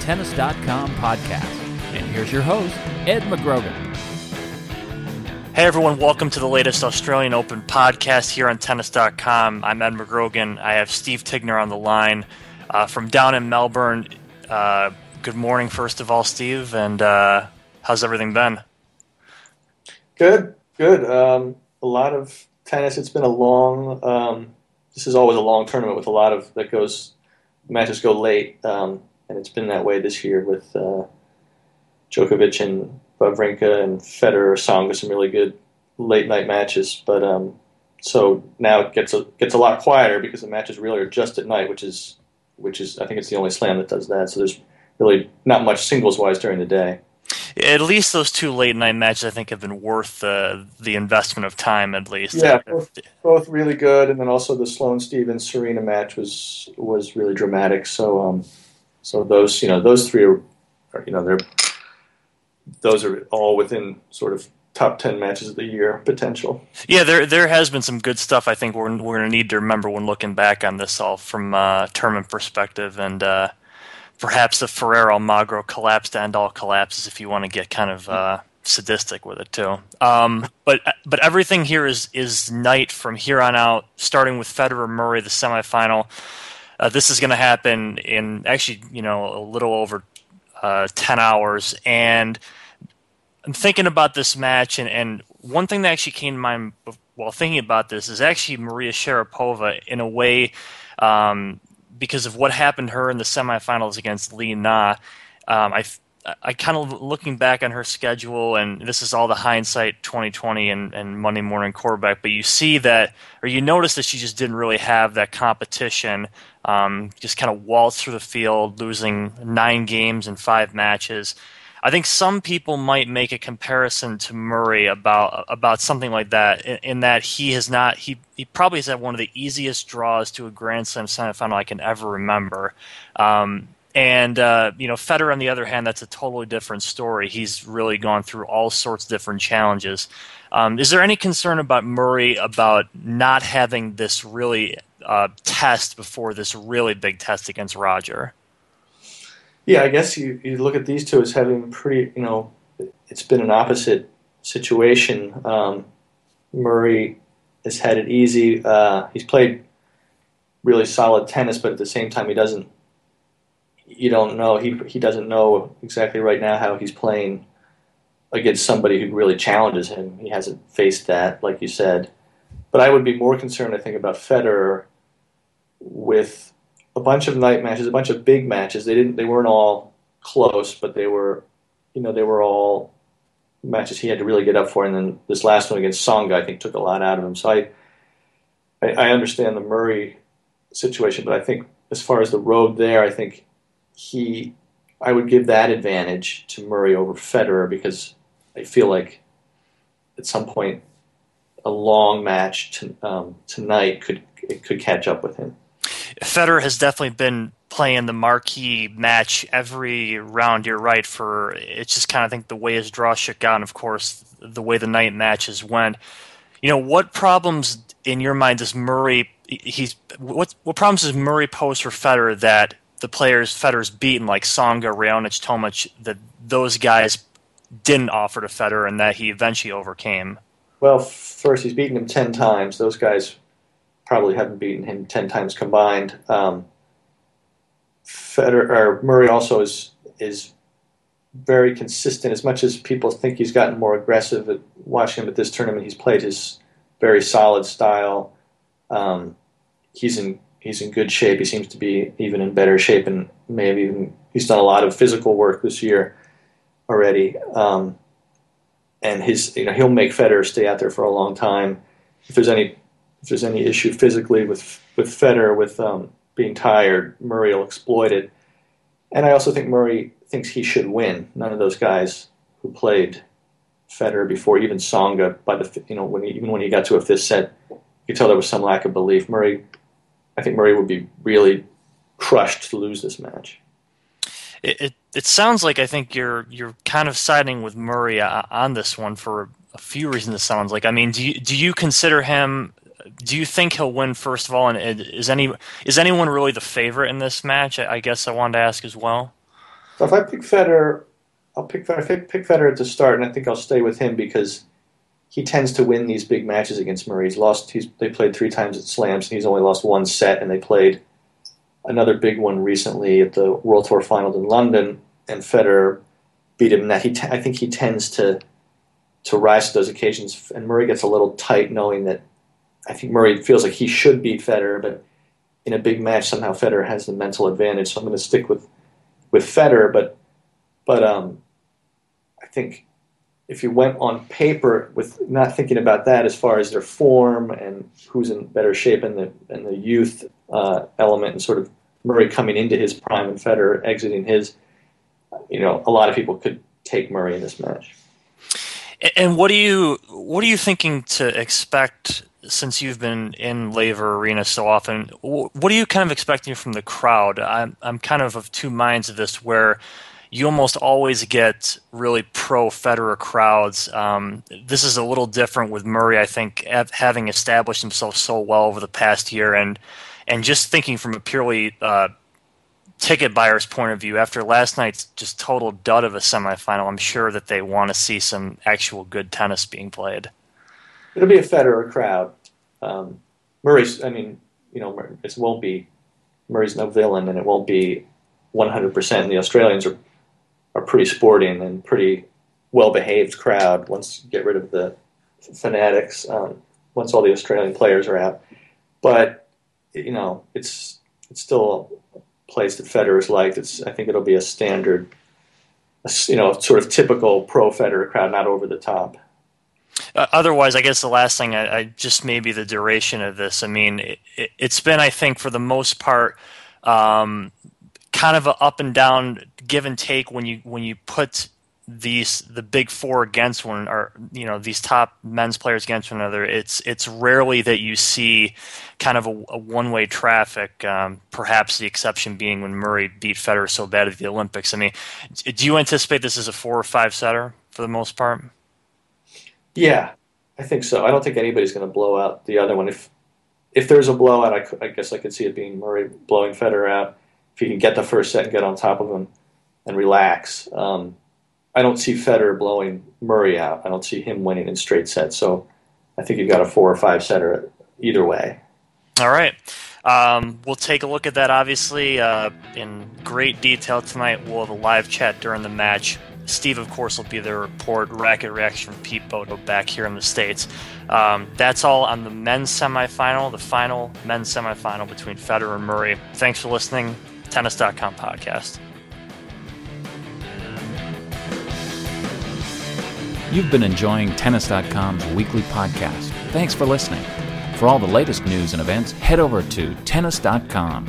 Tennis.com podcast. And here's your host, Ed McGrogan. Hey everyone, welcome to the latest Australian Open podcast here on Tennis.com. I'm Ed McGrogan. I have Steve Tignor on the line uh, from down in Melbourne. Uh, good morning, first of all, Steve, and uh, how's everything been? Good, good. Um, a lot of tennis. It's been a long. Um, this is always a long tournament with a lot of that goes. Matches go late, um, and it's been that way this year with uh, Djokovic and Wawrinka and Federer, Tsonga, some really good late night matches. But um, so now it gets a gets a lot quieter because the matches really are just at night, which is which is I think it's the only slam that does that. So there's really not much singles wise during the day. At least those two late night matches, I think, have been worth uh, the investment of time. At least, yeah, both, both, really good, and then also the Sloane Stevens Serena match was was really dramatic. So, um, so those you know those three are, are you know they're those are all within sort of top 10 matches of the year potential. Yeah, there there has been some good stuff I think we're, we're to need to remember when looking back on this all from a tournament perspective and uh, perhaps the Ferrero Almagro collapse to end all collapses if you want to get kind of uh, sadistic with it too. Um, but but everything here is is night from here on out, starting with Federer Murray, the semifinal. Uh, this is going to happen in actually, you know, a little over uh, 10 hours. And I'm thinking about this match, and, and one thing that actually came to mind while thinking about this is actually Maria Sharapova in a way um, because of what happened to her in the semifinals against Li Na. Um, I, I kind of looking back on her schedule, and this is all the hindsight 2020 and, and Monday morning quarterback, but you see that, or you notice that she just didn't really have that competition um, just kind of waltzed through the field, losing nine games in five matches. I think some people might make a comparison to Murray about about something like that, in, in, that he has not he he probably has had one of the easiest draws to a Grand Slam semifinal I can ever remember. Um, and uh, you know, Federer, on the other hand, that's a totally different story. He's really gone through all sorts of different challenges. Um, is there any concern about Murray about not having this really uh, test before this really big test against Roger. Yeah, I guess you, you look at these two as having pretty, you know, it's been an opposite situation. Um, Murray has had it easy. Uh, he's played really solid tennis, but at the same time, he doesn't. You don't know. He he doesn't know exactly right now how he's playing against somebody who really challenges him. He hasn't faced that, like you said. But I would be more concerned, I think, about Federer with a bunch of night matches, a bunch of big matches. They didn't, they weren't all close, but they were, you know, they were all matches he had to really get up for. And then this last one against Tsonga, I think, took a lot out of him. So I, I, I understand the Murray situation, but I think as far as the road there, I think he, I would give that advantage to Murray over Federer because I feel like at some point a long match to, um, tonight could it could catch up with him. Federer has definitely been playing the marquee match every round. You're right. For it's just kind of think the way his draw shook out, and of course the way the night matches went. You know what problems in your mind does Murray? He's what what problems does Murray pose for Federer that the players Federer's beaten like Tsonga, Raonic, Tomic that those guys didn't offer to Federer and that he eventually overcame? Well, first he's beaten him ten times. Those guys probably haven't beaten him ten times combined. Um, Federer Murray also is is very consistent. As much as people think he's gotten more aggressive at watching him at this tournament, he's played his very solid style. Um, he's in he's in good shape. He seems to be even in better shape, and may have even he's done a lot of physical work this year already. Um, and his you know he'll make Federer stay out there for a long time. If there's any if there's any issue physically with with Federer with um, being tired, Murray will exploit it. And I also think Murray thinks he should win. None of those guys who played Federer before, even Tsonga, by the you know when he, even when he got to a fifth set, you could tell there was some lack of belief. Murray, I think Murray would be really crushed to lose this match. It, it, it sounds like I think you're you're kind of siding with Murray uh, on this one for a few reasons. It sounds like. I mean, do you do you consider him do you think he'll win first of all? And is any is anyone really the favorite in this match? I guess I wanted to ask as well. So if I pick Federer, I'll pick I pick, Federer to start, and I think I'll stay with him because he tends to win these big matches against Murray. He's lost. He's they played three times at slams, and he's only lost one set, and they played another big one recently at the World Tour Finals in London, and Federer beat him. That he, t- I think he tends to to rise to those occasions, and Murray gets a little tight, knowing that I think Murray feels like he should beat Federer, but in a big match somehow Federer has the mental advantage. So I'm going to stick with with Federer, but but um, I think if you went on paper with not thinking about that as far as their form and who's in better shape and the and the youth uh, element and sort of Murray coming into his prime and Federer exiting his, you know, a lot of people could take Murray in this match. And what do you what are you thinking to expect since you've been in Laver Arena so often? What are you kind of expecting from the crowd? I'm I'm kind of of two minds of this where you almost always get really pro Federer crowds. Um, this is a little different with Murray, I think, having established himself so well over the past year, and and just thinking from a purely uh, ticket buyer's point of view, after last night's just total dud of a semifinal, I'm sure that they want to see some actual good tennis being played. It'll be a Federer crowd. Um, Murray's, I mean, you know, it won't be Murray's no villain, and it won't be 100%. The Australians are are pretty sporting and pretty well behaved crowd once you get rid of the fanatics, um, once all the Australian players are out. But, you know, it's it's still a place that Federer's liked. It's, I think it'll be a standard, you know, sort of typical pro Federer crowd, not over the top. Uh, otherwise, I guess the last thing I, I, just maybe the duration of this. I mean, it, has been, I think, for the most part, um, kind of a up and down give and take when you when you put these the big four against one or you know these top men's players against one another. It's it's rarely that you see kind of a, a one way traffic um, perhaps the exception being when Murray beat Federer so bad at the Olympics. I mean do you anticipate this as a four or five setter for the most part yeah I think so I don't think anybody's going to blow out the other one if if there's a blowout I, I guess I could see it being Murray blowing Federer out if he can get the first set and get on top of him and relax. Um, I don't see Federer blowing Murray out. I don't see him winning in straight sets. So I think you've got a four or five setter either way. All right. Um, we'll take a look at that, obviously, uh, in great detail tonight. We'll have a live chat during the match. Steve, of course, will be the report. Racket reaction from Pete Bodo back here in the States. Um, that's all on the men's semifinal, the final men's semifinal between Federer and Murray. Thanks for listening. Tennis.com podcast. You've been enjoying Tennis.com's weekly podcast. Thanks for listening. For all the latest news and events, head over to Tennis.com.